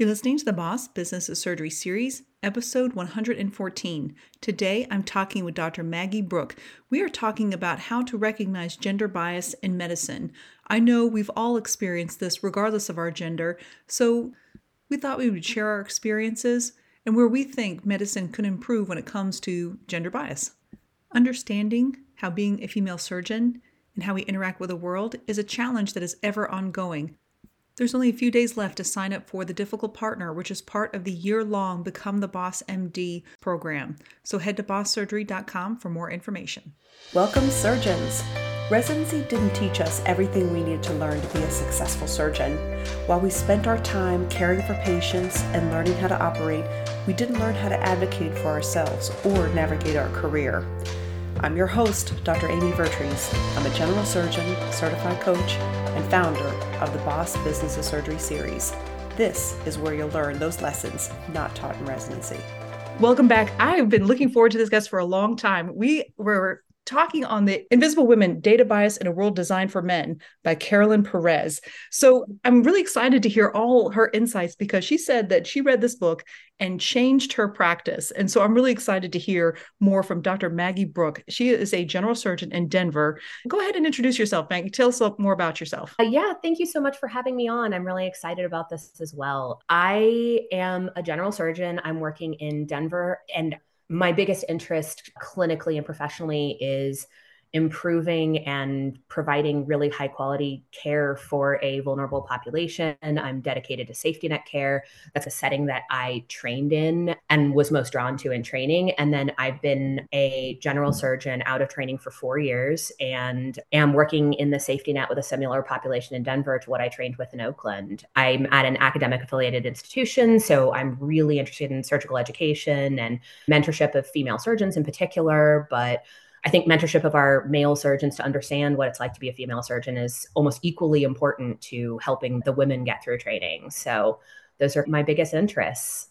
You're listening to the Boss Business of Surgery series, episode 114. Today I'm talking with Dr. Maggie Brooke. We are talking about how to recognize gender bias in medicine. I know we've all experienced this regardless of our gender, so we thought we would share our experiences and where we think medicine could improve when it comes to gender bias. Understanding how being a female surgeon and how we interact with the world is a challenge that is ever ongoing. There's only a few days left to sign up for the Difficult Partner, which is part of the year long Become the Boss MD program. So head to bosssurgery.com for more information. Welcome, surgeons. Residency didn't teach us everything we needed to learn to be a successful surgeon. While we spent our time caring for patients and learning how to operate, we didn't learn how to advocate for ourselves or navigate our career. I'm your host, Dr. Amy Vertrees. I'm a general surgeon, certified coach, and founder of the Boss Business of Surgery series. This is where you'll learn those lessons not taught in residency. Welcome back. I've been looking forward to this guest for a long time. We were talking on the Invisible Women Data Bias in a World Designed for Men by Carolyn Perez. So I'm really excited to hear all her insights because she said that she read this book and changed her practice. And so I'm really excited to hear more from Dr. Maggie Brooke. She is a general surgeon in Denver. Go ahead and introduce yourself, Maggie. Tell us more about yourself. Uh, yeah, thank you so much for having me on. I'm really excited about this as well. I am a general surgeon. I'm working in Denver and my biggest interest clinically and professionally is improving and providing really high quality care for a vulnerable population. I'm dedicated to safety net care. That's a setting that I trained in and was most drawn to in training. And then I've been a general surgeon out of training for four years and am working in the safety net with a similar population in Denver to what I trained with in Oakland. I'm at an academic affiliated institution, so I'm really interested in surgical education and mentorship of female surgeons in particular, but I think mentorship of our male surgeons to understand what it's like to be a female surgeon is almost equally important to helping the women get through training. So those are my biggest interests.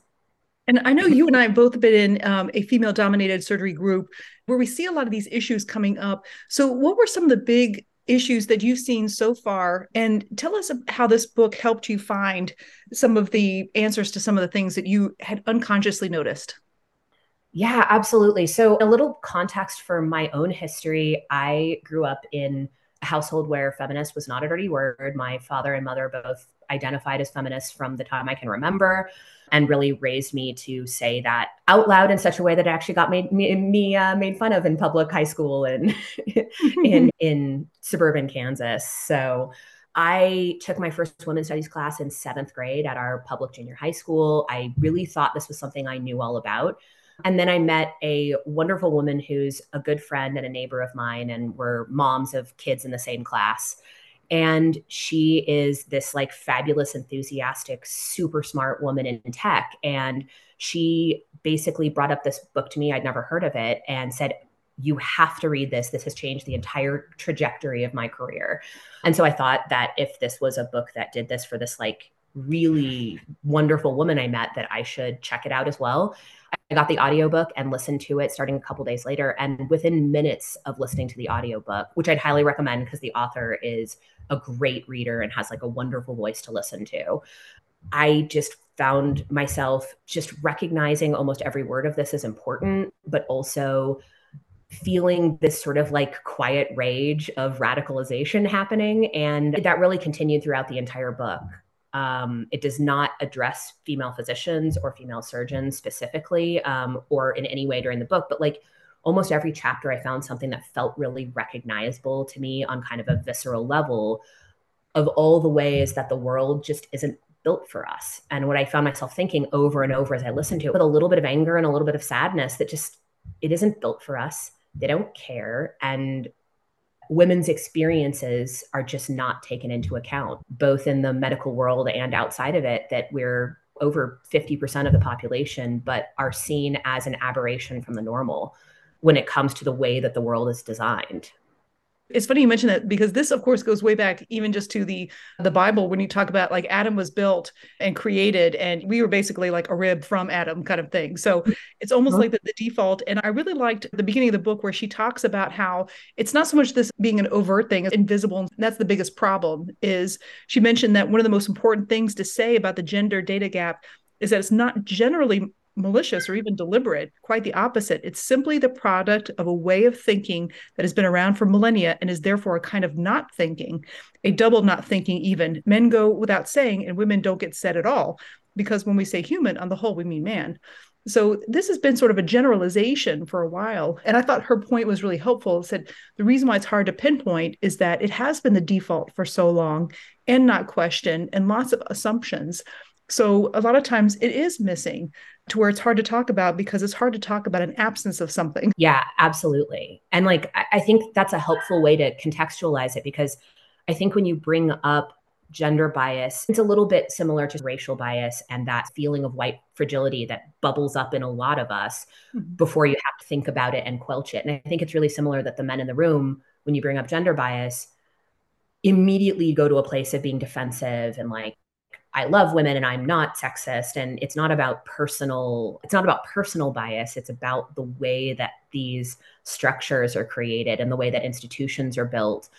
And I know you and I have both been in um, a female dominated surgery group where we see a lot of these issues coming up. So, what were some of the big issues that you've seen so far? And tell us how this book helped you find some of the answers to some of the things that you had unconsciously noticed. Yeah, absolutely. So, a little context for my own history I grew up in a household where feminist was not a dirty word. My father and mother both identified as feminists from the time I can remember and really raised me to say that out loud in such a way that it actually got made me, me uh, made fun of in public high school and in in suburban Kansas. So I took my first women's studies class in seventh grade at our public junior high school. I really thought this was something I knew all about. And then I met a wonderful woman who's a good friend and a neighbor of mine, and we're moms of kids in the same class. And she is this like fabulous, enthusiastic, super smart woman in tech. And she basically brought up this book to me. I'd never heard of it and said, you have to read this. This has changed the entire trajectory of my career. And so I thought that if this was a book that did this for this like really wonderful woman I met, that I should check it out as well. I got the audiobook and listened to it starting a couple days later. And within minutes of listening to the audiobook, which I'd highly recommend because the author is a great reader and has like a wonderful voice to listen to, I just found myself just recognizing almost every word of this is important, but also feeling this sort of like quiet rage of radicalization happening. And that really continued throughout the entire book. Um, it does not address female physicians or female surgeons specifically um, or in any way during the book, but like almost every chapter, I found something that felt really recognizable to me on kind of a visceral level of all the ways that the world just isn't built for us. And what I found myself thinking over and over as I listened to it with a little bit of anger and a little bit of sadness that just it isn't built for us. They don't care. And women's experiences are just not taken into account, both in the medical world and outside of it, that we're over 50% of the population, but are seen as an aberration from the normal when it comes to the way that the world is designed. It's funny you mention that because this, of course, goes way back even just to the the Bible when you talk about like Adam was built and created, and we were basically like a rib from Adam kind of thing. So it's almost uh-huh. like the, the default. And I really liked the beginning of the book where she talks about how it's not so much this being an overt thing, invisible. And that's the biggest problem. Is she mentioned that one of the most important things to say about the gender data gap is that it's not generally malicious or even deliberate. Quite the opposite. It's simply the product of a way of thinking that has been around for millennia and is therefore a kind of not thinking, a double not thinking, even. Men go without saying, and women don't get said at all. Because when we say human, on the whole, we mean man. So this has been sort of a generalization for a while. And I thought her point was really helpful. It said the reason why it's hard to pinpoint is that it has been the default for so long and not questioned and lots of assumptions. So a lot of times it is missing to where it's hard to talk about because it's hard to talk about an absence of something. Yeah, absolutely. And like, I think that's a helpful way to contextualize it because I think when you bring up gender bias, it's a little bit similar to racial bias and that feeling of white fragility that bubbles up in a lot of us mm-hmm. before you have to think about it and quelch it. And I think it's really similar that the men in the room, when you bring up gender bias, immediately go to a place of being defensive and like I love women and I'm not sexist and it's not about personal it's not about personal bias it's about the way that these structures are created and the way that institutions are built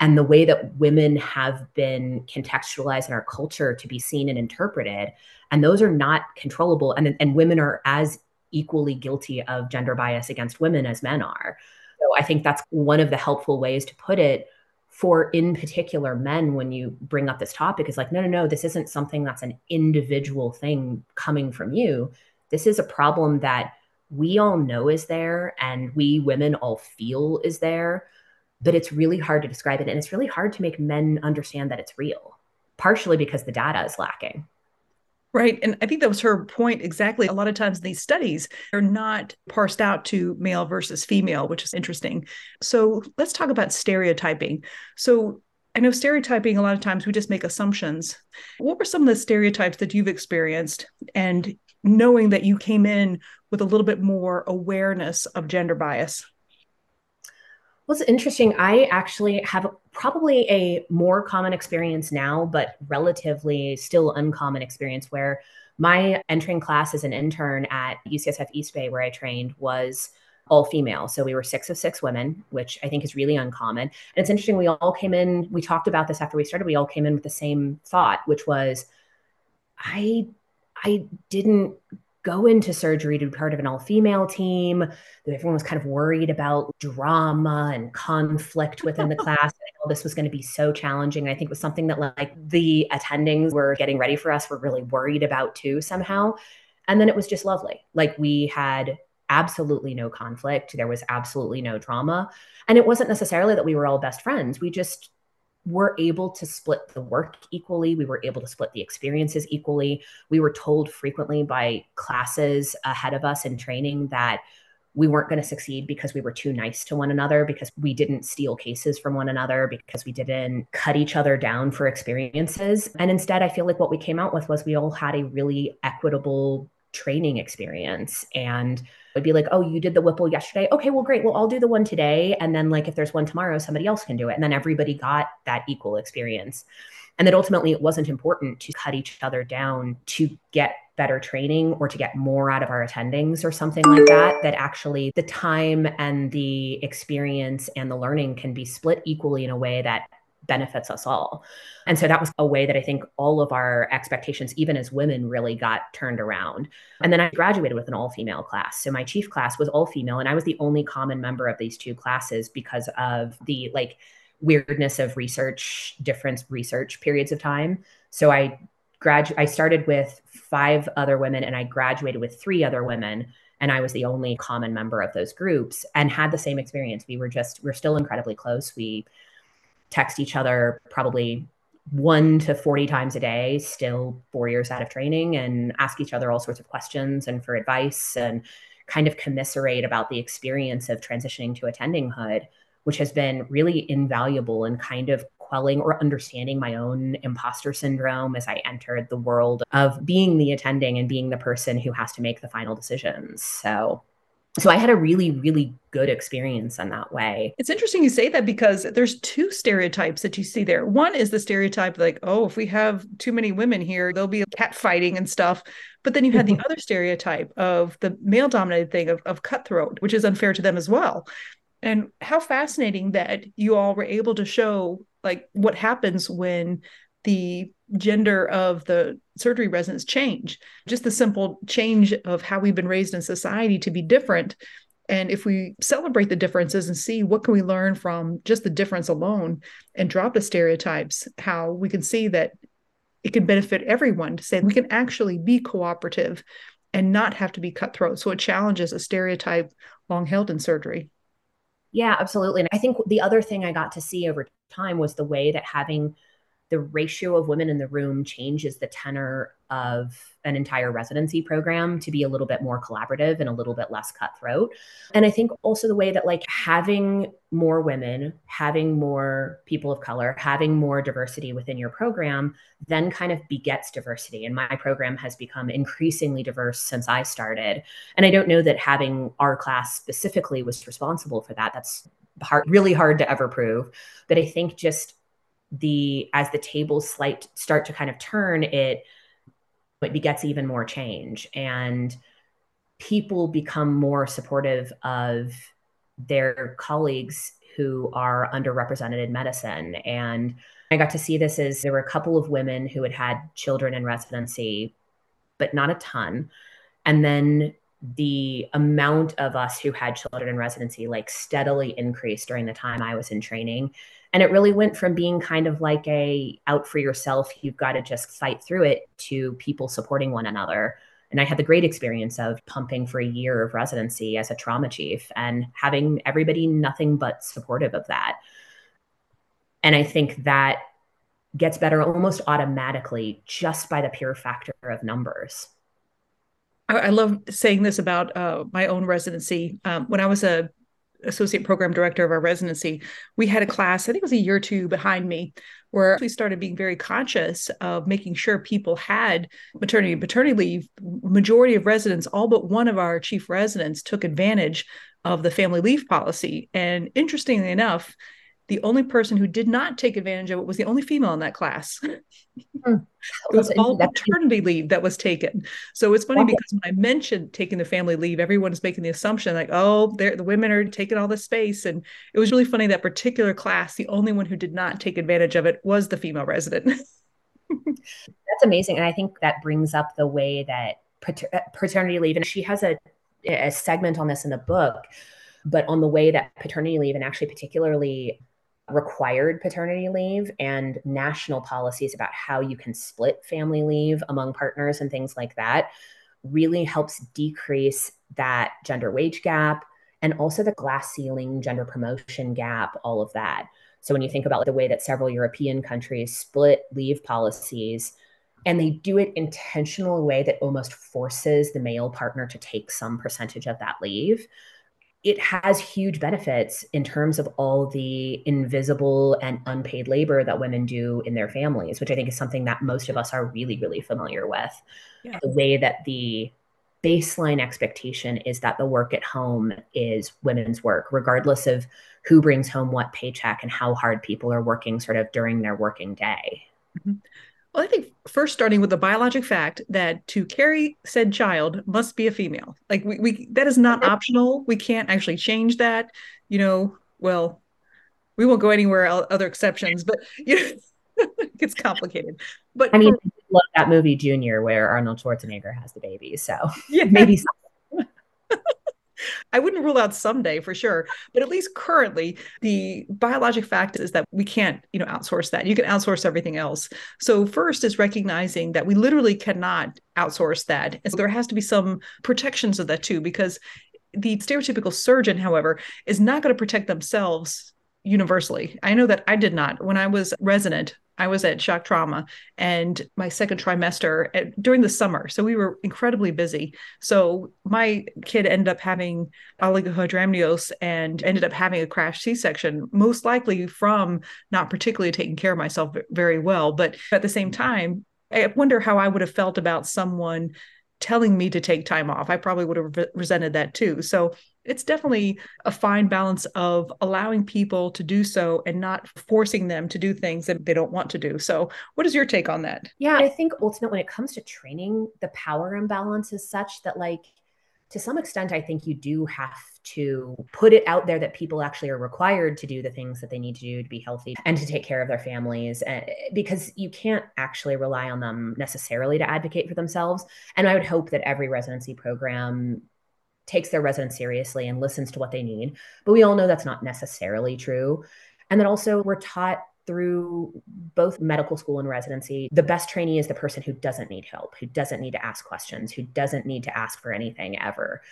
and the way that women have been contextualized in our culture to be seen and interpreted. And those are not controllable and and women are as equally guilty of gender bias against women as men are. So I think that's one of the helpful ways to put it for in particular men when you bring up this topic is like no no no this isn't something that's an individual thing coming from you. This is a problem that we all know is there and we women all feel is there but it's really hard to describe it. And it's really hard to make men understand that it's real partially because the data is lacking Right. And I think that was her point exactly. A lot of times these studies are not parsed out to male versus female, which is interesting. So let's talk about stereotyping. So I know stereotyping, a lot of times we just make assumptions. What were some of the stereotypes that you've experienced? And knowing that you came in with a little bit more awareness of gender bias? It's interesting. I actually have probably a more common experience now, but relatively still uncommon experience where my entering class as an intern at UCSF East Bay, where I trained, was all female. So we were six of six women, which I think is really uncommon. And it's interesting. We all came in, we talked about this after we started. We all came in with the same thought, which was, I I didn't go into surgery to be part of an all female team. Everyone was kind of worried about drama and conflict within the class. All this was going to be so challenging. I think it was something that like the attendings were getting ready for us were really worried about too somehow. And then it was just lovely. Like we had absolutely no conflict. There was absolutely no drama. And it wasn't necessarily that we were all best friends. We just were able to split the work equally. We were able to split the experiences equally. We were told frequently by classes ahead of us in training that we weren't going to succeed because we were too nice to one another, because we didn't steal cases from one another, because we didn't cut each other down for experiences. And instead, I feel like what we came out with was we all had a really equitable training experience. And would be like, oh, you did the Whipple yesterday. Okay, well, great. Well, I'll do the one today. And then, like, if there's one tomorrow, somebody else can do it. And then everybody got that equal experience. And that ultimately it wasn't important to cut each other down to get better training or to get more out of our attendings or something like that. That actually the time and the experience and the learning can be split equally in a way that benefits us all. And so that was a way that I think all of our expectations, even as women, really got turned around. And then I graduated with an all female class. So my chief class was all female, and I was the only common member of these two classes because of the like weirdness of research, different research periods of time. So I grad I started with five other women and I graduated with three other women and I was the only common member of those groups and had the same experience. We were just we're still incredibly close. We text each other probably one to 40 times a day, still four years out of training, and ask each other all sorts of questions and for advice and kind of commiserate about the experience of transitioning to attending hood, which has been really invaluable in kind of quelling or understanding my own imposter syndrome as I entered the world of being the attending and being the person who has to make the final decisions. So So I had a really, really good experience in that way. It's interesting you say that because there's two stereotypes that you see there. One is the stereotype like, oh, if we have too many women here, there'll be cat fighting and stuff. But then you had the other stereotype of the male dominated thing of, of cutthroat, which is unfair to them as well. And how fascinating that you all were able to show like what happens when the gender of the surgery residents change. Just the simple change of how we've been raised in society to be different. And if we celebrate the differences and see what can we learn from just the difference alone and drop the stereotypes how we can see that it can benefit everyone to say we can actually be cooperative and not have to be cutthroat. So it challenges a stereotype long held in surgery. Yeah absolutely. And i think the other thing i got to see over time was the way that having the ratio of women in the room changes the tenor of an entire residency program to be a little bit more collaborative and a little bit less cutthroat. And I think also the way that like having more women, having more people of color, having more diversity within your program then kind of begets diversity. And my program has become increasingly diverse since I started. And I don't know that having our class specifically was responsible for that. That's hard, really hard to ever prove. But I think just the as the tables slight start to kind of turn it it begets even more change. And people become more supportive of their colleagues who are underrepresented in medicine. And i got to see this as there were a couple of women who had had children in residency but not a ton. And then the amount of us who had children in residency like steadily increased during the time I was in training. And it really went from being kind of like a out for yourself, you've got to just fight through it to people supporting one another. And I had the great experience of pumping for a year of residency as a trauma chief and having everybody nothing but supportive of that. And I think that gets better almost automatically just by the pure factor of numbers. I, love saying this about uh, my own residency. Um, when I was a associate program director of our residency, we had a class, I think it was a year or two behind me, where we started being very conscious of making sure people had maternity and paternity leave. Majority of residents, all but one of our chief residents, took advantage of the family leave policy. And interestingly enough, the only person who did not take advantage of it was the only female in that class. Mm. it was all paternity leave that was taken. So it's funny because when I mentioned taking the family leave, everyone is making the assumption like, oh, the women are taking all this space. And it was really funny that particular class, the only one who did not take advantage of it was the female resident. That's amazing. And I think that brings up the way that pater- uh, paternity leave, and she has a, a segment on this in the book, but on the way that paternity leave and actually particularly required paternity leave and national policies about how you can split family leave among partners and things like that really helps decrease that gender wage gap and also the glass ceiling gender promotion gap all of that. So when you think about the way that several european countries split leave policies and they do it intentional way that almost forces the male partner to take some percentage of that leave it has huge benefits in terms of all the invisible and unpaid labor that women do in their families, which I think is something that most of us are really, really familiar with. Yeah. The way that the baseline expectation is that the work at home is women's work, regardless of who brings home what paycheck and how hard people are working sort of during their working day. Mm-hmm. Well, I think first starting with the biologic fact that to carry said child must be a female. Like we, we that is not optional. We can't actually change that. You know, well, we won't go anywhere other exceptions, but you know, it's complicated. But I mean, for, love that movie Junior where Arnold Schwarzenegger has the baby. So yeah. maybe I wouldn't rule out someday for sure, but at least currently, the biologic fact is that we can't, you know, outsource that. You can outsource everything else. So first is recognizing that we literally cannot outsource that. And so there has to be some protections of that too, because the stereotypical surgeon, however, is not going to protect themselves universally. I know that I did not. When I was resident, I was at shock trauma and my second trimester at, during the summer. So we were incredibly busy. So my kid ended up having oligohydramnios and ended up having a crash C-section, most likely from not particularly taking care of myself very well. But at the same time, I wonder how I would have felt about someone telling me to take time off. I probably would have resented that too. So it's definitely a fine balance of allowing people to do so and not forcing them to do things that they don't want to do. So, what is your take on that? Yeah, I think ultimately when it comes to training, the power imbalance is such that, like, to some extent, I think you do have to put it out there that people actually are required to do the things that they need to do to be healthy and to take care of their families eh, because you can't actually rely on them necessarily to advocate for themselves. And I would hope that every residency program takes their residents seriously and listens to what they need. But we all know that's not necessarily true. And then also, we're taught through both medical school and residency, the best trainee is the person who doesn't need help, who doesn't need to ask questions, who doesn't need to ask for anything ever.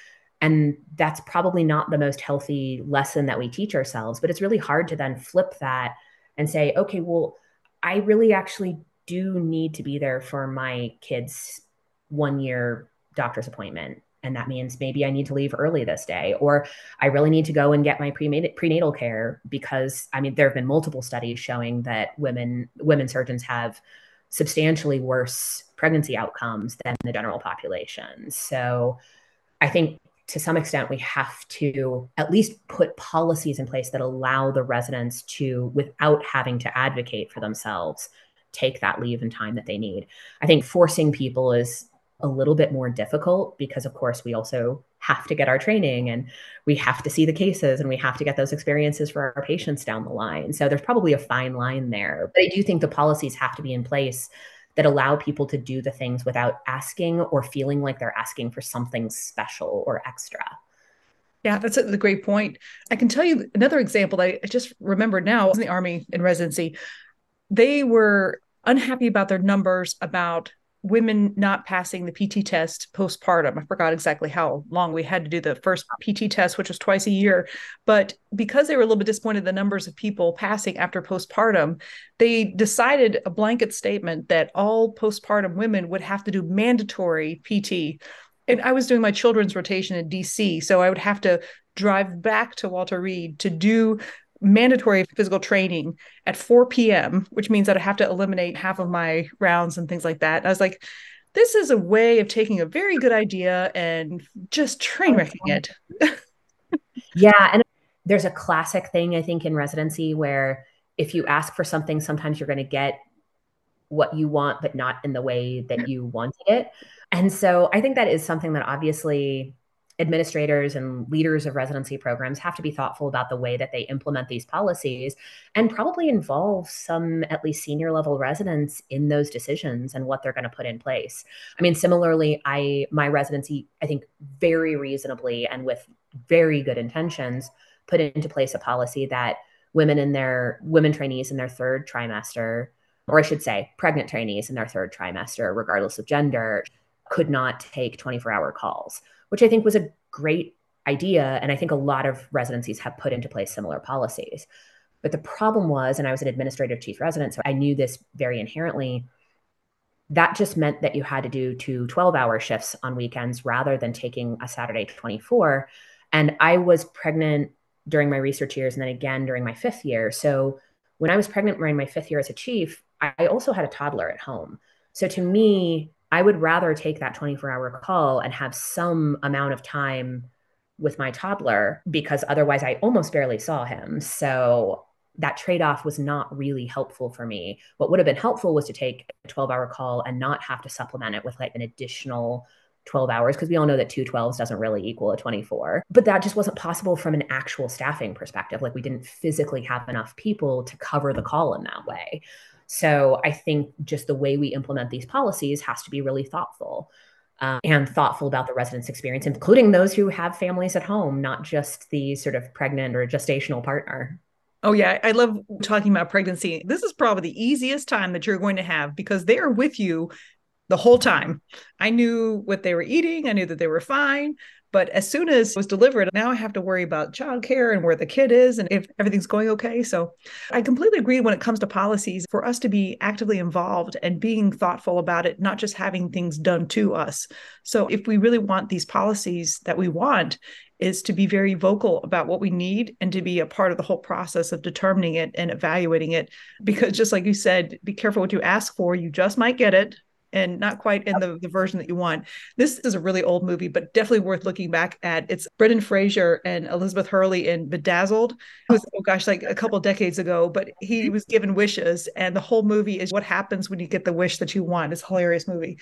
And that's probably not the most healthy lesson that we teach ourselves, but it's really hard to then flip that and say, okay, well, I really actually do need to be there for my kids' one year doctor's appointment and that means maybe I need to leave early this day, or I really need to go and get my prenatal care because I mean there have been multiple studies showing that women women surgeons have substantially worse pregnancy outcomes than the general population. So I think to some extent we have to at least put policies in place that allow the residents to without having to advocate for themselves take that leave and time that they need. I think forcing people is a little bit more difficult because of course we also have to get our training and we have to see the cases and we have to get those experiences for our patients down the line so there's probably a fine line there but i do think the policies have to be in place that allow people to do the things without asking or feeling like they're asking for something special or extra yeah, that's a great point. I can tell you another example that I just remembered now. In the Army in residency. They were unhappy about their numbers about women not passing the PT test postpartum. I forgot exactly how long we had to do the first PT test, which was twice a year. But because they were a little bit disappointed the numbers of people passing after postpartum, they decided a blanket statement that all postpartum women would have to do mandatory PT. And I was doing my children's rotation in DC, so I would have to drive back to Walter Reed to do mandatory physical training at 4 p.m., which means that I have to eliminate half of my rounds and things like that. And I was like, this is a way of taking a very good idea and just train oh, wrecking it. yeah. And there's a classic thing, I think, in residency where if you ask for something, sometimes you're going to get what you want, but not in the way that you wanted it. And so I think that is something that obviously administrators and leaders of residency programs have to be thoughtful about the way that they implement these policies and probably involve some at least senior level residents in those decisions and what they're going to put in place. I mean similarly I my residency I think very reasonably and with very good intentions put into place a policy that women in their women trainees in their third trimester or I should say pregnant trainees in their third trimester regardless of gender could not take 24 hour calls which I think was a great idea. And I think a lot of residencies have put into place similar policies. But the problem was, and I was an administrative chief resident, so I knew this very inherently. That just meant that you had to do two 12 hour shifts on weekends rather than taking a Saturday 24. And I was pregnant during my research years and then again during my fifth year. So when I was pregnant during my fifth year as a chief, I also had a toddler at home. So to me, I would rather take that 24 hour call and have some amount of time with my toddler because otherwise I almost barely saw him. So that trade off was not really helpful for me. What would have been helpful was to take a 12 hour call and not have to supplement it with like an additional 12 hours because we all know that two 12s doesn't really equal a 24. But that just wasn't possible from an actual staffing perspective. Like we didn't physically have enough people to cover the call in that way. So I think just the way we implement these policies has to be really thoughtful. Um, and thoughtful about the residents' experience, including those who have families at home, not just the sort of pregnant or gestational partner. Oh, yeah. I love talking about pregnancy. This is probably the easiest time that you're going to have because they are with you the whole time. I knew what they were eating, I knew that they were fine. But as soon as it was delivered, now I have to worry about childcare and where the kid is and if everything's going okay. So I completely agree when it comes to policies for us to be actively involved and being thoughtful about it, not just having things done to us. So if we really want these policies that we want, is to be very vocal about what we need and to be a part of the whole process of determining it and evaluating it. Because just like you said, be careful what you ask for, you just might get it and not quite in the, the version that you want. This is a really old movie, but definitely worth looking back at. It's Brendan Fraser and Elizabeth Hurley in Bedazzled. It was, oh gosh, like a couple decades ago, but he was given wishes, and the whole movie is what happens when you get the wish that you want. It's a hilarious movie.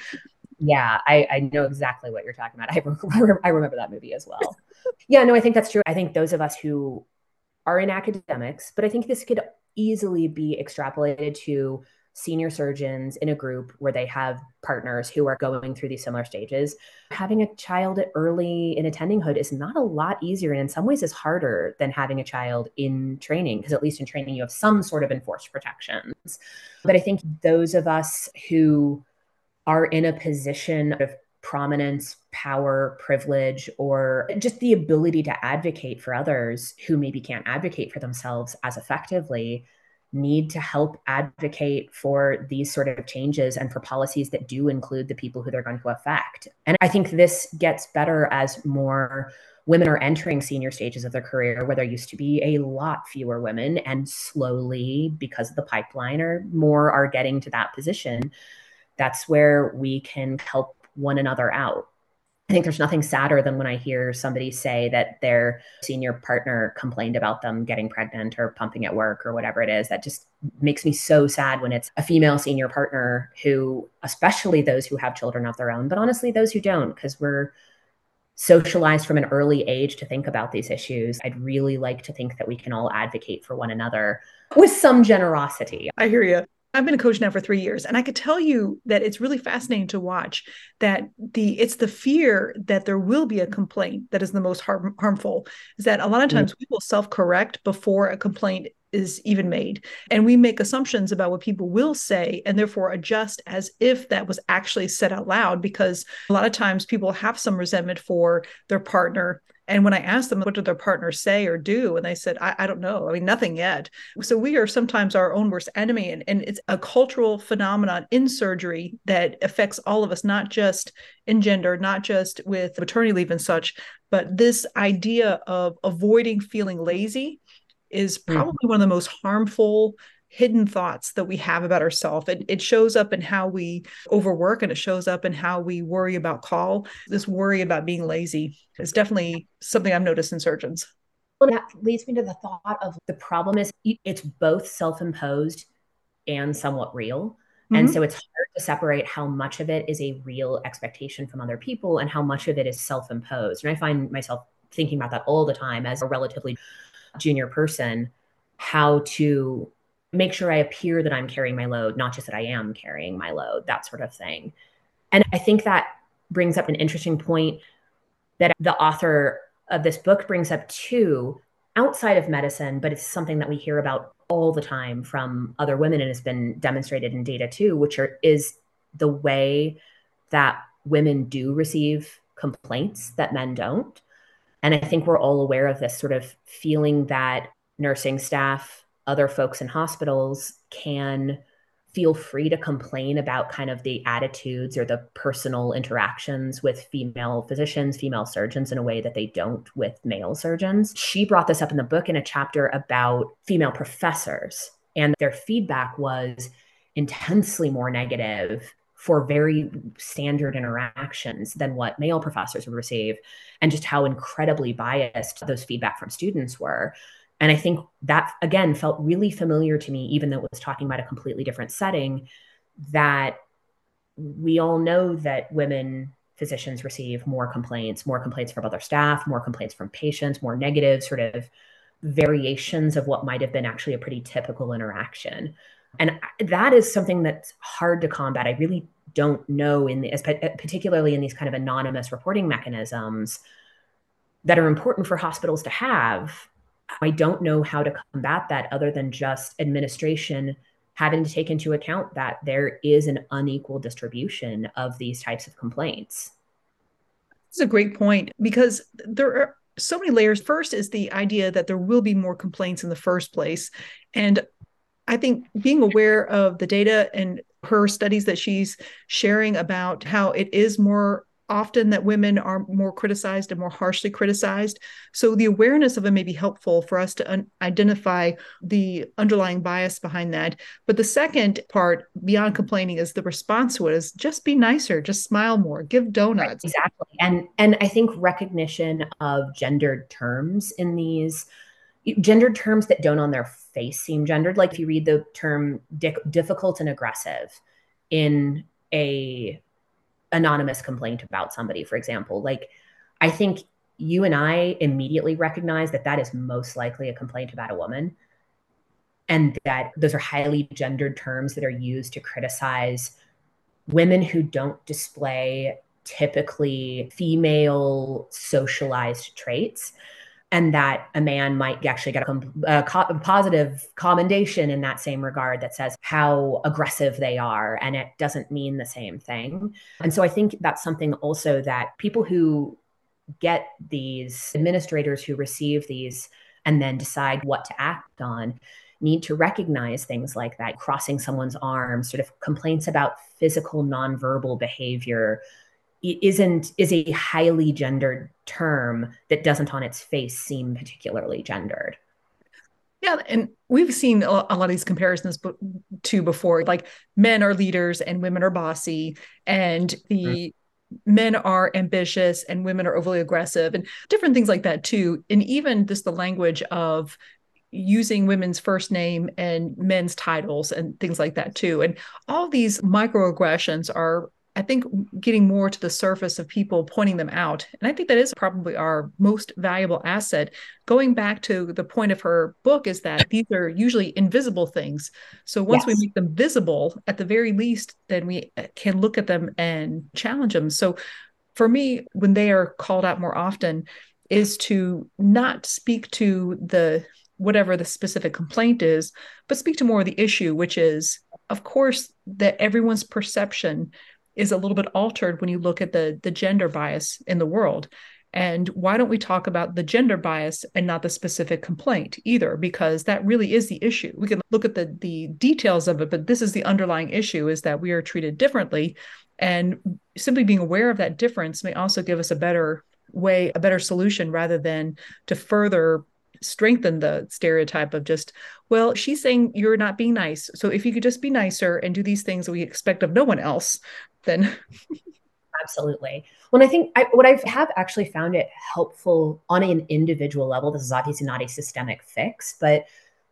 Yeah, I, I know exactly what you're talking about. I, I remember that movie as well. yeah, no, I think that's true. I think those of us who are in academics, but I think this could easily be extrapolated to senior surgeons in a group where they have partners who are going through these similar stages. Having a child early in attendinghood is not a lot easier and in some ways is harder than having a child in training because at least in training you have some sort of enforced protections. But I think those of us who are in a position of prominence, power, privilege, or just the ability to advocate for others who maybe can't advocate for themselves as effectively need to help advocate for these sort of changes and for policies that do include the people who they're going to affect. And I think this gets better as more women are entering senior stages of their career where there used to be a lot fewer women and slowly because of the pipeline or more are getting to that position that's where we can help one another out. I think there's nothing sadder than when I hear somebody say that their senior partner complained about them getting pregnant or pumping at work or whatever it is. That just makes me so sad when it's a female senior partner who, especially those who have children of their own, but honestly, those who don't, because we're socialized from an early age to think about these issues. I'd really like to think that we can all advocate for one another with some generosity. I hear you. I've been a coach now for three years, and I could tell you that it's really fascinating to watch. That the it's the fear that there will be a complaint that is the most harm, harmful. Is that a lot of times mm-hmm. we will self correct before a complaint is even made, and we make assumptions about what people will say, and therefore adjust as if that was actually said out loud. Because a lot of times people have some resentment for their partner and when I asked them, what did their partner say or do? And they said, I, I don't know. I mean, nothing yet. So we are sometimes our own worst enemy. And, and it's a cultural phenomenon in surgery that affects all of us, not just in gender, not just with maternity leave and such, but this idea of avoiding feeling lazy is hmm. probably mm. one of the most harmful hidden thoughts that we have about ourselves. It, it shows up in how we overwork and it shows up in how we worry about call. This worry about being lazy is definitely something I've noticed in surgeons. Well, that leads me to the thought of the problem is it's both self imposed and somewhat real. Mm-hmm. And so it's hard to separate how much of it is a real expectation from other people and how much of it is self imposed. And I find myself thinking about that all the time as a relatively junior person, how to make sure I appear that I'm carrying my load, not just that I am carrying my load, that sort of thing. And I think that brings up an interesting point that the author of this book brings up too, outside of medicine, but it's something that we hear about all the time from other women and has been demonstrated in data too, which are, is the way that women do receive complaints that men don't. And I think we're all aware of this sort of feeling that nursing staff other folks in hospitals can feel free to complain about kind of the attitudes or the personal interactions with female physicians, female surgeons in a way that they don't with male surgeons. She brought this up in the book in a chapter about female professors, and their feedback was intensely more negative for very standard interactions than what male professors would receive, and just how incredibly biased those feedback from students were. And I think that, again, felt really familiar to me, even though it was talking about a completely different setting, that we all know that women physicians receive more complaints, more complaints from other staff, more complaints from patients, more negative sort of variations of what might have been actually a pretty typical interaction. And that is something that's hard to combat. I really don't know in the, uh, particularly in these kind of anonymous reporting mechanisms that are important for hospitals to have I don't know how to combat that other than just administration having to take into account that there is an unequal distribution of these types of complaints. This is a great point because there are so many layers. First is the idea that there will be more complaints in the first place. And I think being aware of the data and her studies that she's sharing about how it is more often that women are more criticized and more harshly criticized. So the awareness of it may be helpful for us to un- identify the underlying bias behind that. But the second part, beyond complaining, is the response to it is just be nicer, just smile more, give donuts. Right, exactly. And and I think recognition of gendered terms in these gendered terms that don't on their face seem gendered. Like if you read the term di- difficult and aggressive in a anonymous complaint about somebody, for example. Like, I think you and I immediately recognize that that is most likely a complaint about a woman. And that those are highly gendered terms that are used to criticize women who don't display typically female socialized traits and that a man might actually get a, a, a, positive commendation in that same regard that says how aggressive they are and it doesn't mean the same thing. And so i think that's something also that people who get these administrators who receive these and then decide what to act on need to recognize things like that crossing someone's arms sort of complaints about physical nonverbal behavior isn't is a highly gendered term that doesn't on its face seem particularly gendered. Yeah and we've seen a lot of these comparisons to before like men are leaders and women are bossy and the mm-hmm. men are ambitious and women are overly aggressive and different things like that too. And even just the language of using women's first name and men's titles and things like that too. And all these microaggressions are I think getting more to the surface of people pointing them out. And I think that is probably our most valuable asset. Going back to the point of her book, is that these are usually invisible things. So once yes. we make them visible, at the very least, then we uh, can look at them and challenge them. So for me, when they are called out more often, is to not speak to the whatever the specific complaint is, but speak to more of the issue, which is, of course, that everyone's perception is a little bit altered when you look at the the gender bias in the world. And why don't we talk about the gender bias and not the specific complaint either? Because that really is the issue. We can look at the the details of it but this is the underlying issue is that we are treated differently. And simply being aware of that difference may also give us a better way a better solution rather than to further strengthen the stereotype of just, well, she's saying you're not being nice. So if you could just be nicer and do these things that we expect of no one else, then. Absolutely. Well, I think I, what I have actually found it helpful on an individual level. This is obviously not a systemic fix, but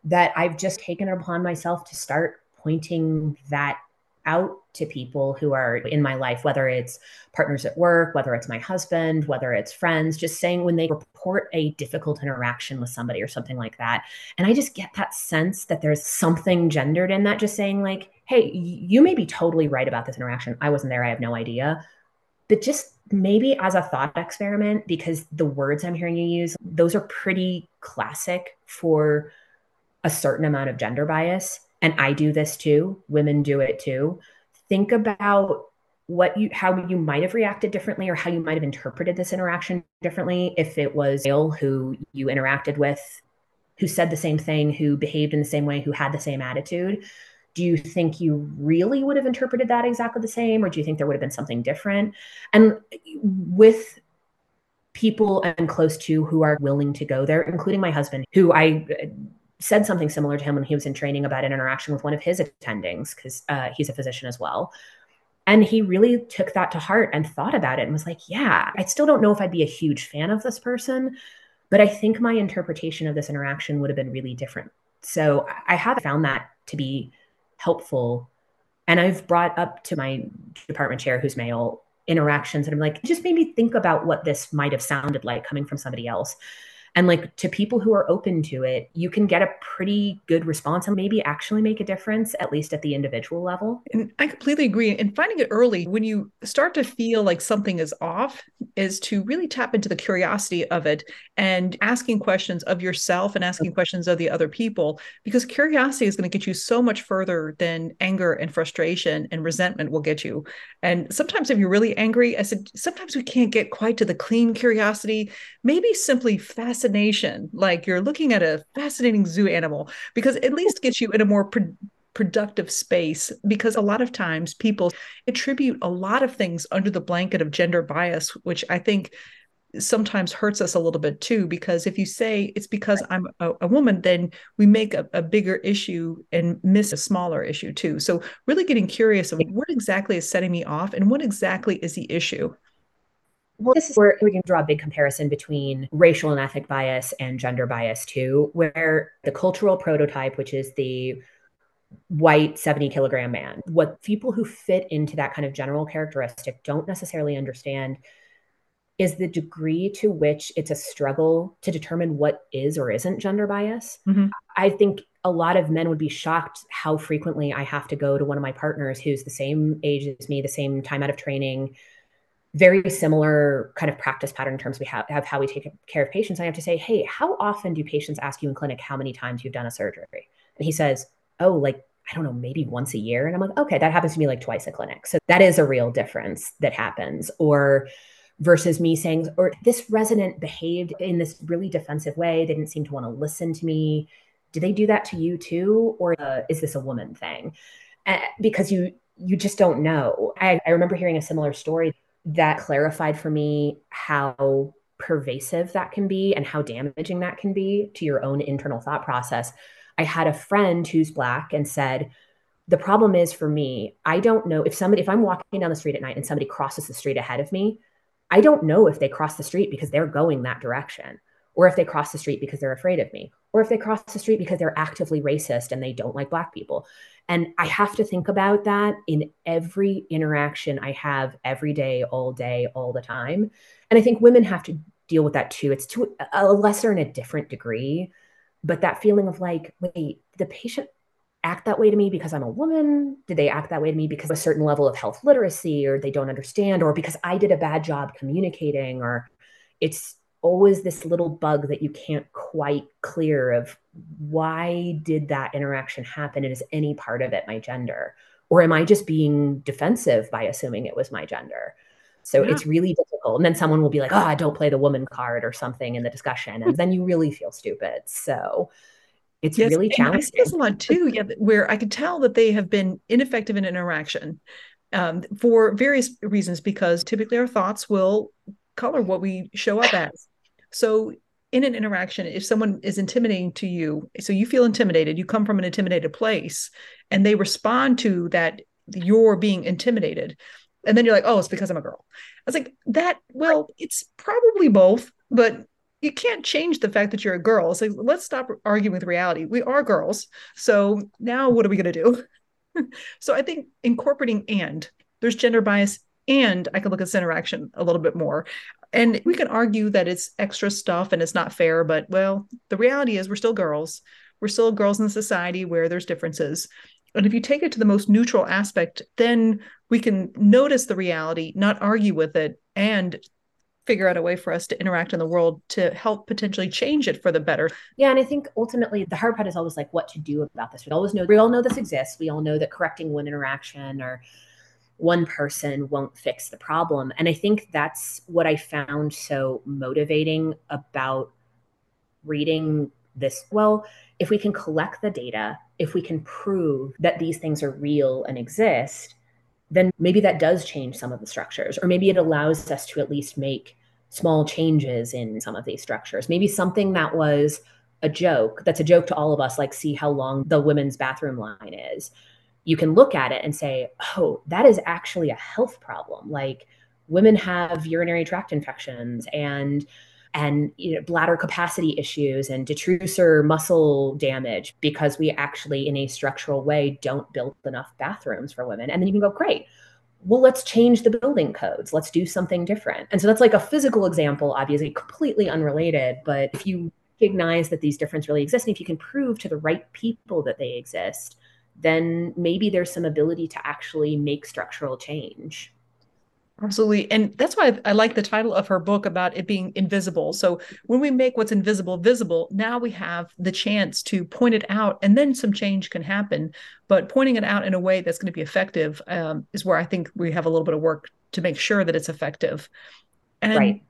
that I've just taken upon myself to start pointing that out to people who are in my life, whether it's partners at work, whether it's my husband, whether it's friends, just saying when they report a difficult interaction with somebody or something like that. And I just get that sense that there's something gendered in that, just saying, like, hey, you may be totally right about this interaction. I wasn't there. I have no idea. But just maybe as a thought experiment, because the words I'm hearing you use, those are pretty classic for a certain amount of gender bias and I do this too, women do it too. Think about what you how you might have reacted differently or how you might have interpreted this interaction differently if it was male who you interacted with who said the same thing who behaved in the same way who had the same attitude do you think you really would have interpreted that exactly the same or do you think there would have been something different and with people and close to who are willing to go there including my husband who i said something similar to him when he was in training about an interaction with one of his attendings because uh, he's a physician as well. And he really took that to heart and thought about it and was like, yeah, I still don't know if I'd be a huge fan of this person, but I think my interpretation of this interaction would have been really different. So I have found that to be helpful. And I've brought up to my department chair, who's male, interactions, and I'm like, just made me think about what this might have sounded like coming from somebody else. And like to people who are open to it, you can get a pretty good response and maybe actually make a difference, at least at the individual level. And I completely agree. And finding it early when you start to feel like something is off is to really tap into the curiosity of it and asking questions of yourself and asking questions of the other people, because curiosity is going to get you so much further than anger and frustration and resentment will get you. And sometimes if you're really angry, I said, sometimes we can't get quite to the clean curiosity, maybe simply fast fascination, like you're looking at a fascinating zoo animal, because at least gets you in a more productive space because a lot of times people attribute a lot of things under the blanket of gender bias, which I think sometimes hurts us a little bit too because if you say it's because i'm a, a woman then we make a, a, bigger issue and miss a smaller issue too. So really getting curious of what exactly is setting me off and what exactly is the issue well, this is where we can draw a big comparison between racial and ethnic bias and gender bias, too, where the cultural prototype, which is the white 70 kilogram man, what people who fit into that kind of general characteristic don't necessarily understand is the degree to which it's a struggle to determine what is or isn't gender bias. Mm-hmm. I think a lot of men would be shocked how frequently I have to go to one of my partners who's the same age as me, the same time out of training, very similar kind of practice pattern in terms we have, have how we take care of patients. I have to say, hey, how often do patients ask you in clinic how many times you've done a surgery? And he says, oh, like, I don't know, maybe once a year. And I'm like, okay, that happens to me like twice a clinic. So that is a real difference that happens. Or versus me saying, or this resident behaved in this really defensive way. They didn't seem to want to listen to me. Do they do that to you too? Or uh, is this a woman thing? Uh, because you, you just don't know. I, I remember hearing a similar story that clarified for me how pervasive that can be and how damaging that can be to your own internal thought process. I had a friend who's black and said, the problem is for me, I don't know if somebody, if I'm walking down the street at night and somebody crosses the street ahead of me, I don't know if they cross the street because they're going that direction, or if they cross the street because they're afraid of me, or if they cross the street because they're actively racist and they don't like Black people. And I have to think about that in every interaction I have every day, all day, all the time. And I think women have to deal with that too. It's to a lesser and a different degree. But that feeling of like, wait, the patient act that way to me because I'm a woman? Did they act that way to me because of a certain level of health literacy or they don't understand or because I did a bad job communicating or it's always this little bug that you can't quite clear of why did that interaction happen and is any part of it my gender or am i just being defensive by assuming it was my gender so yeah. it's really difficult and then someone will be like oh don't play the woman card or something in the discussion and then you really feel stupid so it's yes, really challenging. I see a lot too, yeah, where I could tell that they have been ineffective in interaction um, for various reasons, because typically our thoughts will color what we show up as. So in an interaction, if someone is intimidating to you, so you feel intimidated, you come from an intimidated place, and they respond to that you're being intimidated. And then you're like, oh, it's because I'm a girl. I was like, that, well, it's probably both, but you can't change the fact that you're a girl. So let's stop arguing with reality. We are girls. So now what are we going to do? so I think incorporating and there's gender bias and I can look at this interaction a little bit more. And we can argue that it's extra stuff and it's not fair, but well, the reality is we're still girls. We're still girls in society where there's differences. And if you take it to the most neutral aspect, then we can notice the reality, not argue with it, and figure out a way for us to interact in the world to help potentially change it for the better. Yeah, and I think ultimately the hard part is always like what to do about this. We always know we all know this exists. We all know that correcting one interaction or one person won't fix the problem. And I think that's what I found so motivating about reading this. Well, if we can collect the data, if we can prove that these things are real and exist, then maybe that does change some of the structures, or maybe it allows us to at least make small changes in some of these structures. Maybe something that was a joke, that's a joke to all of us, like see how long the women's bathroom line is you can look at it and say, oh, that is actually a health problem. Like women have urinary tract infections and and you know, bladder capacity issues and detrusor muscle damage because we actually in a structural way don't build enough bathrooms for women. And then you can go great. Well let's change the building codes. Let's do something different. And so that's like a physical example obviously completely unrelated but if you recognize that these differences really exist and if you can prove to the right people that they exist then maybe there's some ability to actually make structural change. Absolutely. And that's why I like the title of her book about it being invisible. So when we make what's invisible visible, now we have the chance to point it out and then some change can happen. But pointing it out in a way that's going to be effective um, is where I think we have a little bit of work to make sure that it's effective. And right.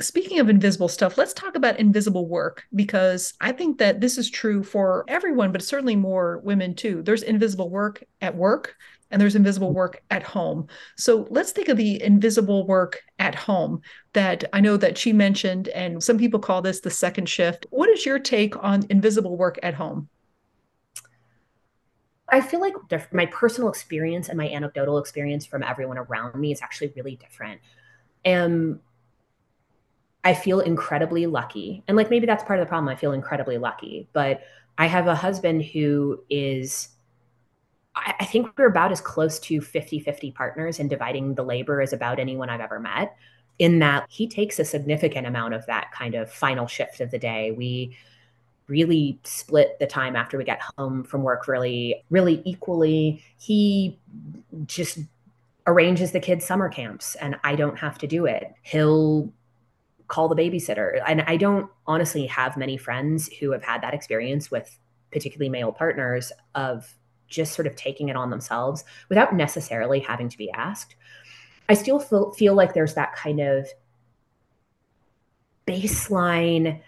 Speaking of invisible stuff, let's talk about invisible work because I think that this is true for everyone, but certainly more women too. There's invisible work at work and there's invisible work at home. So let's think of the invisible work at home that I know that she mentioned, and some people call this the second shift. What is your take on invisible work at home? I feel like my personal experience and my anecdotal experience from everyone around me is actually really different. And I feel incredibly lucky. And like maybe that's part of the problem. I feel incredibly lucky, but I have a husband who is I, think we're about as close to 50-50 partners and dividing the labor as about anyone I've ever met. In that he takes a significant amount of that kind of final shift of the day. We really split the time after we get home from work really, really equally. He just arranges the kids' summer camps and I don't have to do it. He'll call the babysitter. And I don't honestly have many friends who have had that experience with particularly male partners of just sort of taking it on themselves without necessarily having to be asked. I still feel, feel like there's that kind of baseline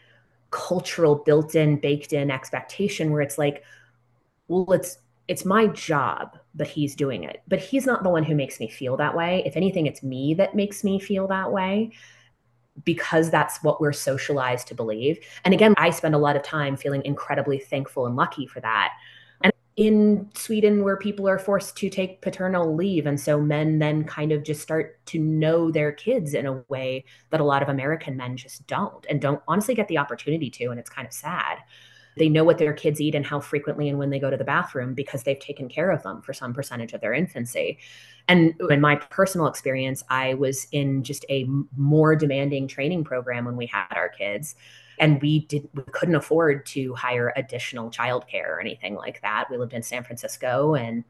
cultural built-in baked-in expectation where it's like well it's it's my job but he's doing it but he's not the one who makes me feel that way if anything it's me that makes me feel that way because that's what we're socialized to believe. And again, I spend a lot of time feeling incredibly thankful and lucky for that. And in Sweden, where people are forced to take paternal leave, and so men then kind of just start to know their kids in a way that a lot of American men just don't and don't honestly get the opportunity to. And it's kind of sad. They know what their kids eat and how frequently and when they go to the bathroom because they've taken care of them for some percentage of their infancy. And in my personal experience, I was in just a more demanding training program when we had our kids. And we did we couldn't afford to hire additional childcare or anything like that. We lived in San Francisco and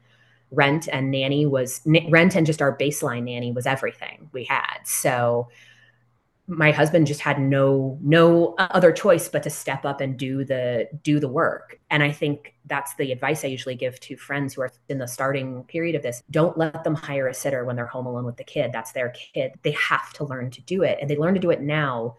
rent and nanny was rent and just our baseline nanny was everything we had. So my husband just had no no other choice but to step up and do the do the work. And i think that's the advice i usually give to friends who are in the starting period of this. Don't let them hire a sitter when they're home alone with the kid. That's their kid. They have to learn to do it. And they learn to do it now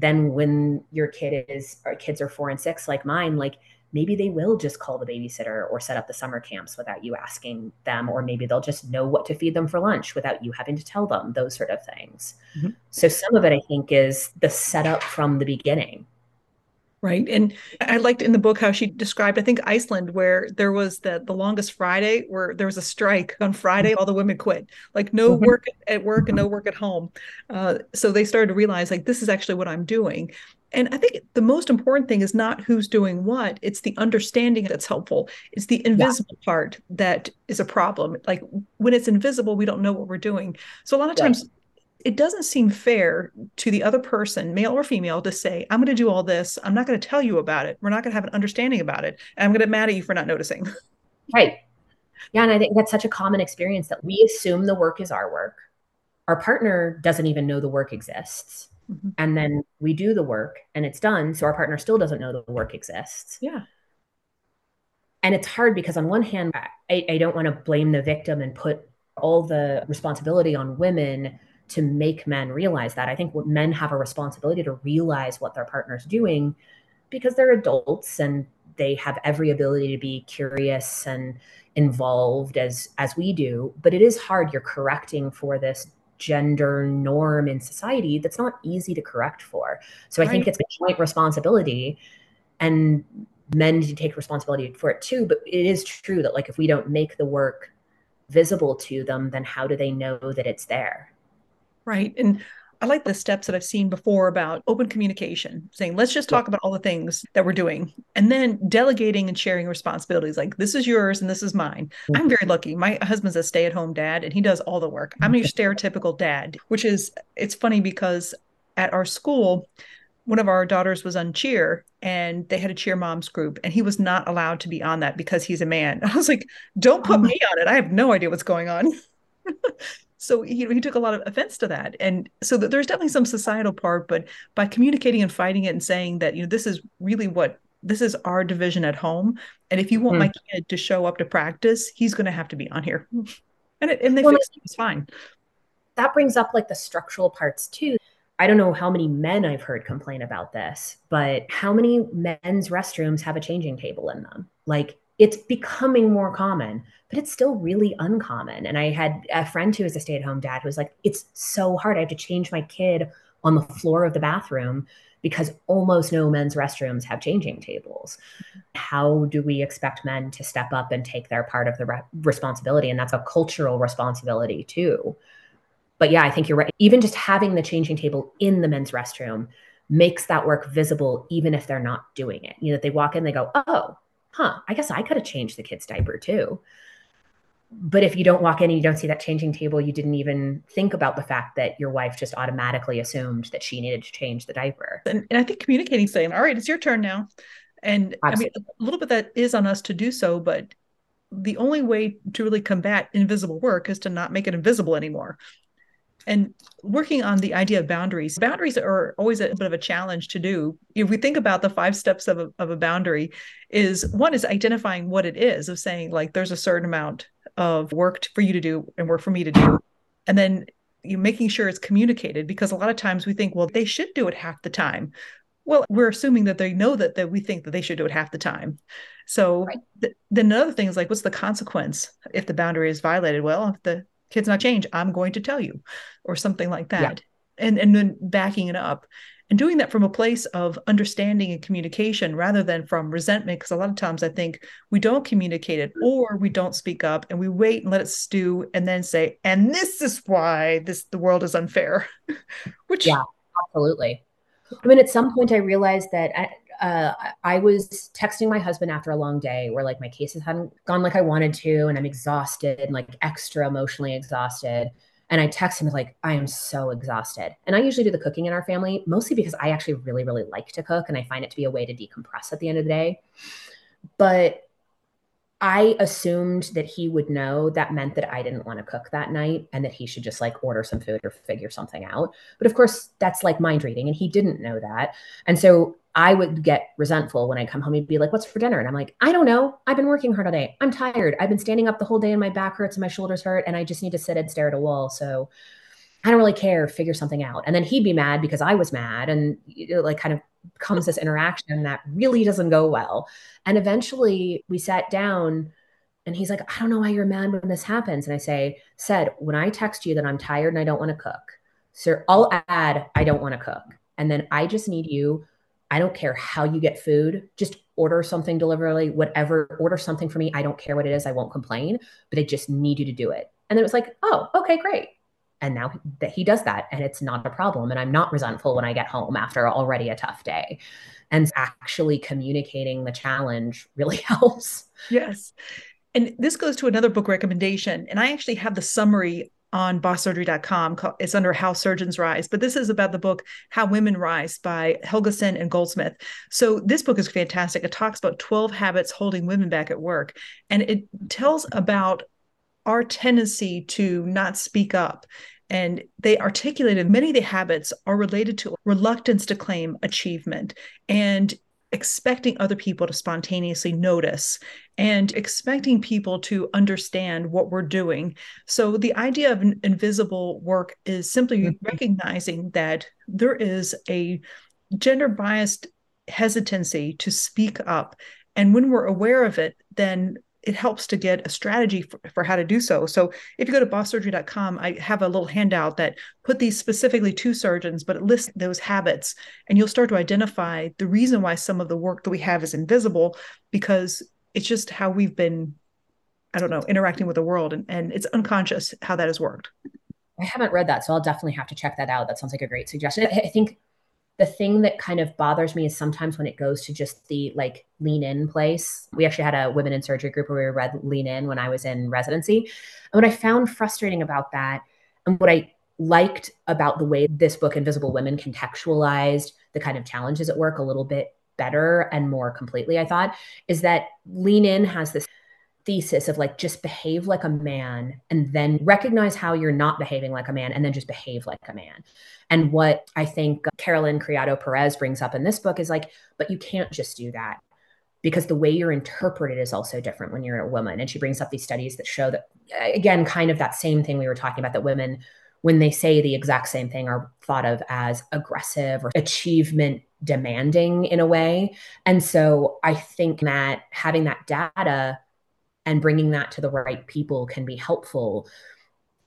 then when your kid is or kids are 4 and 6 like mine. Like maybe they will just call the babysitter or set up the summer camps without you asking them or maybe they'll just know what to feed them for lunch without you having to tell them those sort of things. Mm-hmm. so some of it i think is the setup from the beginning. Right and i liked in the book how she described i think iceland where there was the the longest friday where there was a strike on friday all the women quit. Like no mm-hmm. work at work and no work at home. Uh, so they started to realize like this is actually what i'm doing and I think the most important thing is not who's doing what, it's the understanding that's helpful. It's the invisible yeah. part that is a problem. Like when it's invisible, we don't know what we're doing. So a lot of times it doesn't seem fair to the other person, male or female, to say, I'm going to do all this. I'm not going to tell you about it. We're not going to have an understanding about it. And I'm going to get mad at you for not noticing. Right. Yeah. And I think that's such a common experience that we assume the work is our work. Our partner doesn't even know the work exists Mm-hmm. And then we do the work and it's done. So our partner still doesn't know the work exists. Yeah. And it's hard because, on one hand, I, I don't want to blame the victim and put all the responsibility on women to make men realize that. I think men have a responsibility to realize what their partner's doing because they're adults and they have every ability to be curious and involved as as we do but it is hard you're correcting for this gender norm in society that's not easy to correct for. So I right. think it's a joint responsibility and men need to take responsibility for it too. But it is true that like if we don't make the work visible to them, then how do they know that it's there? Right. And I like the steps that I've seen before about open communication, saying, let's just talk about all the things that we're doing. And then delegating and sharing responsibilities like, this is yours and this is mine. Mm-hmm. I'm very lucky. My husband's a stay at home dad and he does all the work. I'm your stereotypical dad, which is, it's funny because at our school, one of our daughters was on cheer and they had a cheer moms group and he was not allowed to be on that because he's a man. I was like, don't put oh me on it. I have no idea what's going on. so he, he took a lot of offense to that. And so that there's definitely some societal part but by communicating and fighting it and saying that you know this is really what this is our division at home. And if you want mm. my kid to show up to practice he's going to have to be on here. And it, and they well, fixed it it's fine. that brings up like the structural parts too. I don't know how many men I've heard complain about this, but how many men's restrooms have a changing table in them? Like it's becoming more common, but it's still really uncommon. And I had a friend who is a stay at home dad who was like, it's so hard. I have to change my kid on the floor of the bathroom because almost no men's restrooms have changing tables. How do we expect men to step up and take their part of the re- responsibility? And that's a cultural responsibility too. But yeah, I think you're right. Even just having the changing table in the men's restroom makes that work visible, even if they're not doing it. You know, that they walk in, they go, oh, huh, I guess I could have changed the kid's diaper too but if you don't walk in and you don't see that changing table, you didn't even think about the fact that your wife just automatically assumed that she needed to change the diaper. And, and I think communicating, saying, all right, it's your turn now. And Absolutely. I mean, a little bit that is on us to do so, but the only way to really combat invisible work is to not make it invisible anymore. And working on the idea of boundaries, boundaries are always a bit of a challenge to do. If we think about the five steps of a, of a boundary, is one is identifying what it is, of saying, like, there's a certain amount of work for you to do and work for me to do. And then you making sure it's communicated because a lot of times we think, well, they should do it half the time. Well, we're assuming that they know that that we think that they should do it half the time. So right. th- then another thing is like, what's the consequence if the boundary is violated? Well, if the kid's not change, I'm going to tell you, or something like that. Yeah. And and then backing it up and doing that from a place of understanding and communication rather than from resentment because a lot of times i think we don't communicate it or we don't speak up and we wait and let it stew and then say and this is why this the world is unfair which yeah absolutely i mean at some point i realized that I, uh, I was texting my husband after a long day where like my cases hadn't gone like I wanted to, and I'm exhausted and like extra emotionally exhausted. And I text him like, I am so exhausted. And I usually do the cooking in our family, mostly because I actually really, really like to cook and I find it to be a way to decompress at the end of the day. But I assumed that he would know that meant that I didn't want to cook that night and that he should just like order some food or figure something out. But of course, that's like mind reading, and he didn't know that. And so I would get resentful when I come home. He'd be like, What's for dinner? And I'm like, I don't know. I've been working hard all day. I'm tired. I've been standing up the whole day and my back hurts and my shoulders hurt. And I just need to sit and stare at a wall. So I don't really care. Figure something out. And then he'd be mad because I was mad. And like kind of comes this interaction that really doesn't go well. And eventually we sat down and he's like, I don't know why you're mad when this happens. And I say, said, when I text you that I'm tired and I don't want to cook, sir, I'll add, I don't want to cook. And then I just need you I don't care how you get food. Just order something deliberately, whatever, order something for me. I don't care what it is. I won't complain, but I just need you to do it. And then it was like, oh, okay, great. And now that he does that and it's not a problem. And I'm not resentful when I get home after already a tough day. And actually communicating the challenge really helps. Yes. And this goes to another book recommendation. And I actually have the summary on bosssurgery.com. It's under How Surgeons Rise, but this is about the book How Women Rise by Helgesen and Goldsmith. So this book is fantastic. It talks about 12 habits holding women back at work, and it tells about our tendency to not speak up. And they articulated many of the habits are related to reluctance to claim achievement and expecting other people to spontaneously notice and expecting people to understand what we're doing. So, the idea of invisible work is simply mm-hmm. recognizing that there is a gender biased hesitancy to speak up. And when we're aware of it, then it helps to get a strategy for, for how to do so. So if you go to bosssurgery.com, I have a little handout that put these specifically to surgeons, but it lists those habits and you'll start to identify the reason why some of the work that we have is invisible because it's just how we've been, I don't know, interacting with the world and, and it's unconscious how that has worked. I haven't read that, so I'll definitely have to check that out. That sounds like a great suggestion. I think the thing that kind of bothers me is sometimes when it goes to just the like lean in place. We actually had a women in surgery group where we were read lean in when I was in residency. And what I found frustrating about that, and what I liked about the way this book, Invisible Women, contextualized the kind of challenges at work a little bit better and more completely, I thought, is that lean in has this thesis of like just behave like a man and then recognize how you're not behaving like a man and then just behave like a man. And what I think uh, Carolyn Criado Perez brings up in this book is like, but you can't just do that because the way you're interpreted is also different when you're a woman. And she brings up these studies that show that, uh, again, kind of that same thing we were talking about that women when they say the exact same thing are thought of as aggressive or achievement demanding in a way. And so I think that having that data and bringing that to the right people can be helpful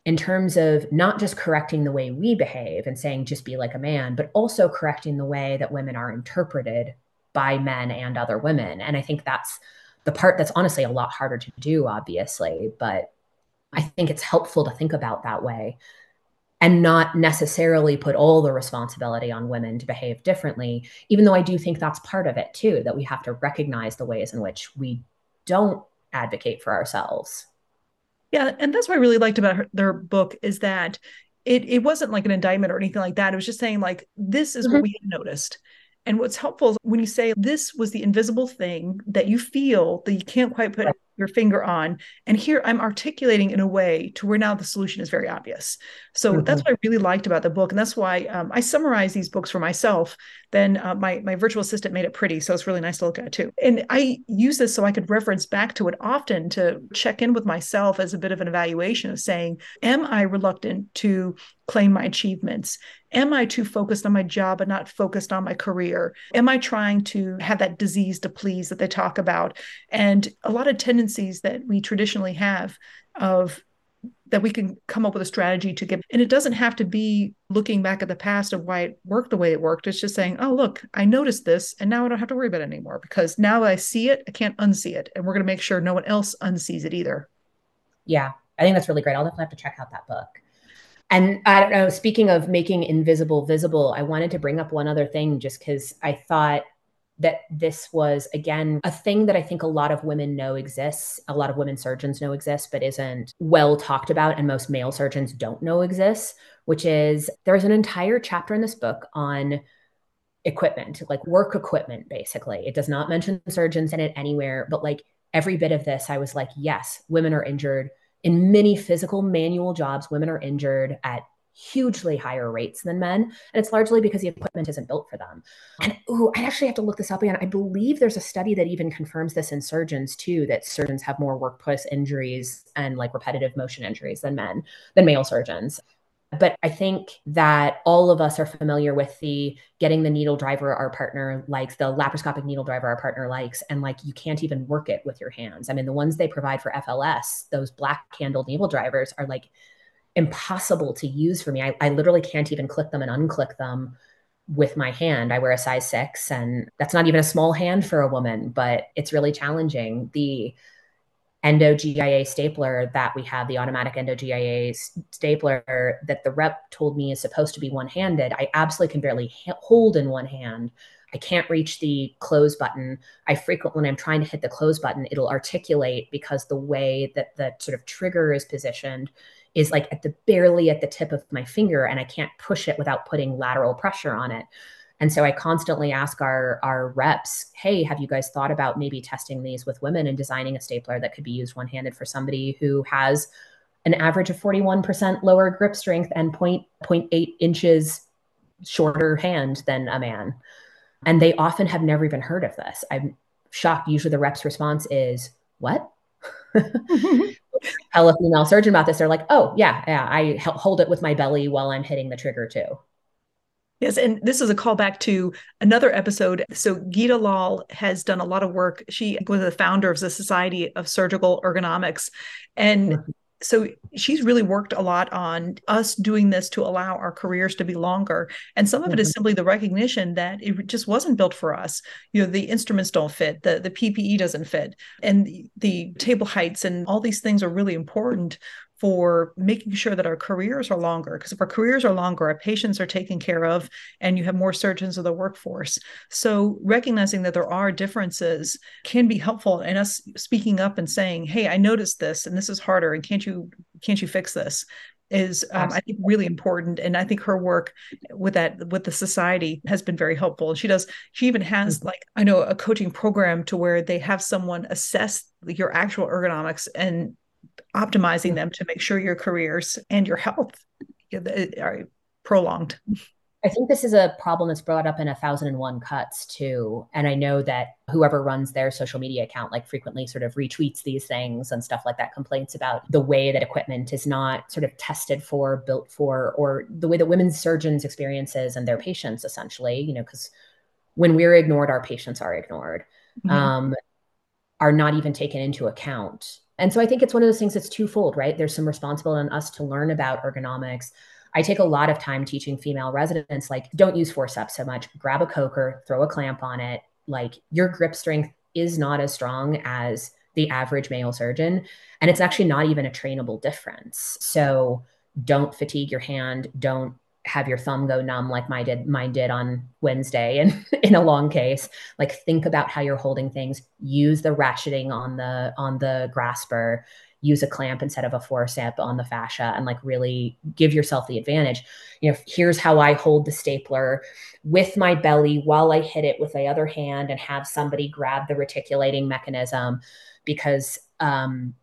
in terms of not just correcting the way we behave and saying just be like a man, but also correcting the way that women are interpreted by men and other women. And I think that's the part that's honestly a lot harder to do, obviously, but I think it's helpful to think about that way and not necessarily put all the responsibility on women to behave differently, even though I do think that's part of it too, that we have to recognize the ways in which we don't advocate for ourselves. Yeah, and that's what I really liked about her, their book is that it it wasn't like an indictment or anything like that. It was just saying like this is mm-hmm. what we had noticed. And what's helpful is when you say this was the invisible thing that you feel that you can't quite put your finger on. And here I'm articulating in a way to where now the solution is very obvious. So mm-hmm. that's what I really liked about the book. And that's why um, I summarize these books for myself. Then uh, my, my virtual assistant made it pretty. So it's really nice to look at too. And I use this so I could reference back to it often to check in with myself as a bit of an evaluation of saying, am I reluctant to claim my achievements? Am I too focused on my job and not focused on my career? Am I trying to have that disease to please that they talk about? And a lot of tendencies that we traditionally have of that we can come up with a strategy to get and it doesn't have to be looking back at the past of why it worked the way it worked. It's just saying oh look i noticed this and now i don't have to worry about it anymore because now i see it i can't unsee it and we're going to make sure no one else unsees it either. Yeah i think that's really great. I'll definitely have to check out that book. And I don't know, speaking of making invisible visible, I wanted to bring up one other thing just because I thought that this was, again, a thing that I think a lot of women know exists, a lot of women surgeons know exists, but isn't well talked about. And most male surgeons don't know exists, which is there's an entire chapter in this book on equipment, like work equipment, basically. It does not mention surgeons in it anywhere, but like every bit of this, I was like, yes, women are injured in many physical manual jobs, women are injured at hugely higher rates than men. And it's largely because the equipment isn't built for them. And ooh, I actually have to look this up again. I believe there's a study that even confirms this in surgeons too, that surgeons have more workplace injuries and like repetitive motion injuries than men, than male surgeons. But I think that all of us are familiar with the getting the needle driver our partner likes, the laparoscopic needle driver our partner likes, and like you can't even work it with your hands. I mean, the ones they provide for FLS, those black handled needle drivers, are like impossible to use for me. I, I literally can't even click them and unclick them with my hand. I wear a size six, and that's not even a small hand for a woman, but it's really challenging. The endo GIA stapler that we have, the automatic endo GIA stapler that the rep told me is supposed to be one handed, I absolutely can barely ha- hold in one hand. I can't reach the close button. I frequently, when I'm trying to hit the close button, it'll articulate because the way that the sort of trigger is positioned is like at the barely at the tip of my finger, and I can't push it without putting lateral pressure on it. And so I constantly ask our, our reps, hey, have you guys thought about maybe testing these with women and designing a stapler that could be used one handed for somebody who has an average of 41% lower grip strength and 0.8 inches shorter hand than a man? And they often have never even heard of this. I'm shocked. Usually the rep's response is, what? Tell a female surgeon about this. They're like, oh, yeah, yeah, I hold it with my belly while I'm hitting the trigger too. Yes, and this is a callback to another episode. So Geeta Lal has done a lot of work. She was the founder of the Society of Surgical Ergonomics, and. so she's really worked a lot on us doing this to allow our careers to be longer. And some of mm-hmm. it is mm-hmm. simply the recognition that it just wasn't built for us. You know, the instruments don't fit, the the PPE doesn't fit, and the, the table heights and all these things are really important for making sure that our careers are longer. Because if our careers are longer, our patients are taken care of, and you have more surgeons of the workforce. So recognizing that there are differences can be helpful in us speaking up and saying, "Hey, I noticed this, and this is harder, and can't you can't you fix this?" is um, I think really important, and I think her work with that with the society has been very helpful. And she does she even has mm-hmm. like I know a coaching program to where they have someone assess your actual ergonomics and optimizing them to make sure your careers and your health are prolonged. I think this is a problem that's brought up in a thousand and one cuts too. And I know that whoever runs their social media account like frequently sort of retweets these things and stuff like that, complaints about the way that equipment is not sort of tested for, built for, or the way that women's surgeons experiences and their patients essentially, you know, because when we're ignored, our patients are ignored, mm-hmm. um, are not even taken into account. And so I think it's one of those things that's twofold, right? There's some responsibility on us to learn about ergonomics I take a lot of time teaching female residents like don't use forceps so much. Grab a Kocher, throw a clamp on it. Like your grip strength is not as strong as the average male surgeon and it's actually not even a trainable difference. So don't fatigue your hand, don't have your thumb go numb like my did mine did on Wednesday and in a long case like think about how you're holding things use the ratcheting on the on the grasper use a clamp instead of a forcep on the fascia and like really give yourself the advantage. You know, here's how I hold the stapler with my belly while I hit it with the other hand and have somebody grab the reticulating mechanism because um,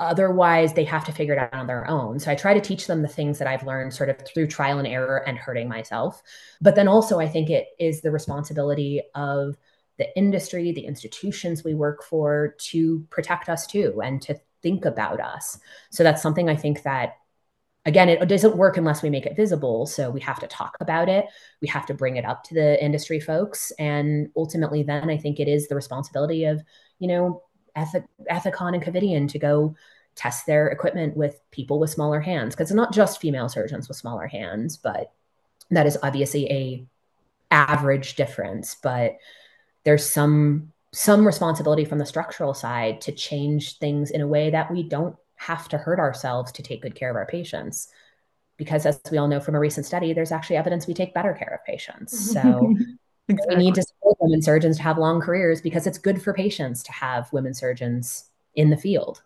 otherwise they have to figure it out on their own. So I try to teach them the things that I've learned sort of through trial and error and hurting myself. But then also I think it is the responsibility of the industry, the institutions we work for to protect us too and to think about us. So that's something I think that again it doesn't work unless we make it visible so we have to talk about it we have to bring it up to the industry folks and ultimately then i think it is the responsibility of you know Eth- ethicon and covidien to go test their equipment with people with smaller hands because it's not just female surgeons with smaller hands but that is obviously a average difference but there's some some responsibility from the structural side to change things in a way that we don't have to hurt ourselves to take good care of our patients. Because as we all know from a recent study there's actually evidence we take better care of patients. So exactly. we need to support women surgeons to have long careers because it's good for patients to have women surgeons in the field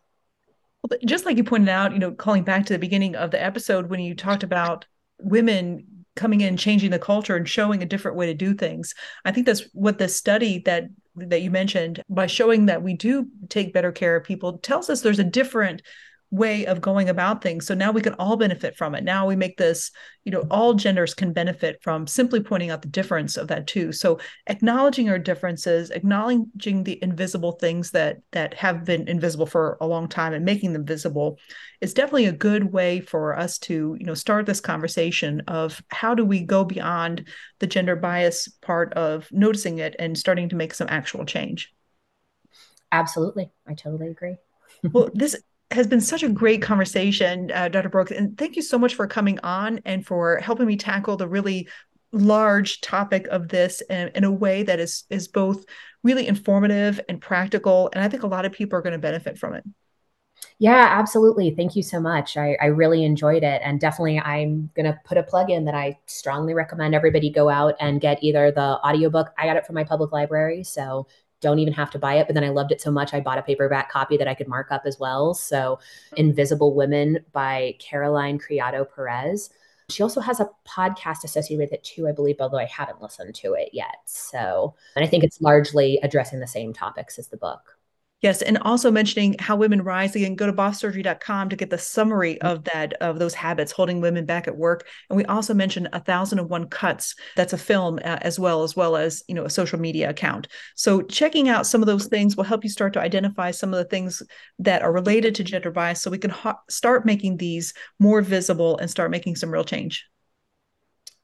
well, just like you pointed out you know calling back to the beginning of the episode when you talked about women coming in changing the culture and showing a different way to do things i think that's what the study that that you mentioned by showing that we do take better care of people tells us there's a different way of going about things. So now we can all benefit from it. Now we make this you know all genders can benefit from simply pointing out the difference of that too. So acknowledging our differences acknowledging the invisible things that that have been invisible for a long time and making them visible is definitely a good way for us to you know start this conversation of how do we go beyond the gender bias part of noticing it and starting to make some actual change. Absolutely. I totally agree. Well this has been such a great conversation, uh, Dr. Brooks. And thank you so much for coming on and for helping me tackle the really large topic of this in, in, a way that is is both really informative and practical. And I think a lot of people are going to benefit from it. Yeah, absolutely. Thank you so much. I, I really enjoyed it. And definitely, I'm going to put a plug in that I strongly recommend everybody go out and get either the audiobook. I got it from my public library. So don't even have to buy it. But then I loved it so much, I bought a paperback copy that I could mark up as well. So, Invisible Women by Caroline Criado Perez. She also has a podcast associated with it too, I believe, although I haven't listened to it yet. So, and I think it's largely addressing the same topics as the book. Yes, and also mentioning how women rise again. Go to bosssurgery.com to get the summary mm-hmm. of that of those habits holding women back at work. And we also mentioned a thousand and one cuts. That's a film uh, as well as well as you know a social media account. So checking out some of those things will help you start to identify some of the things that are related to gender bias, so we can ha- start making these more visible and start making some real change.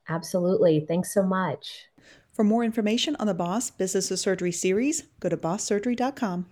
Absolutely. Thanks so much. For more information on the Boss Business of Surgery series, go to bosssurgery.com.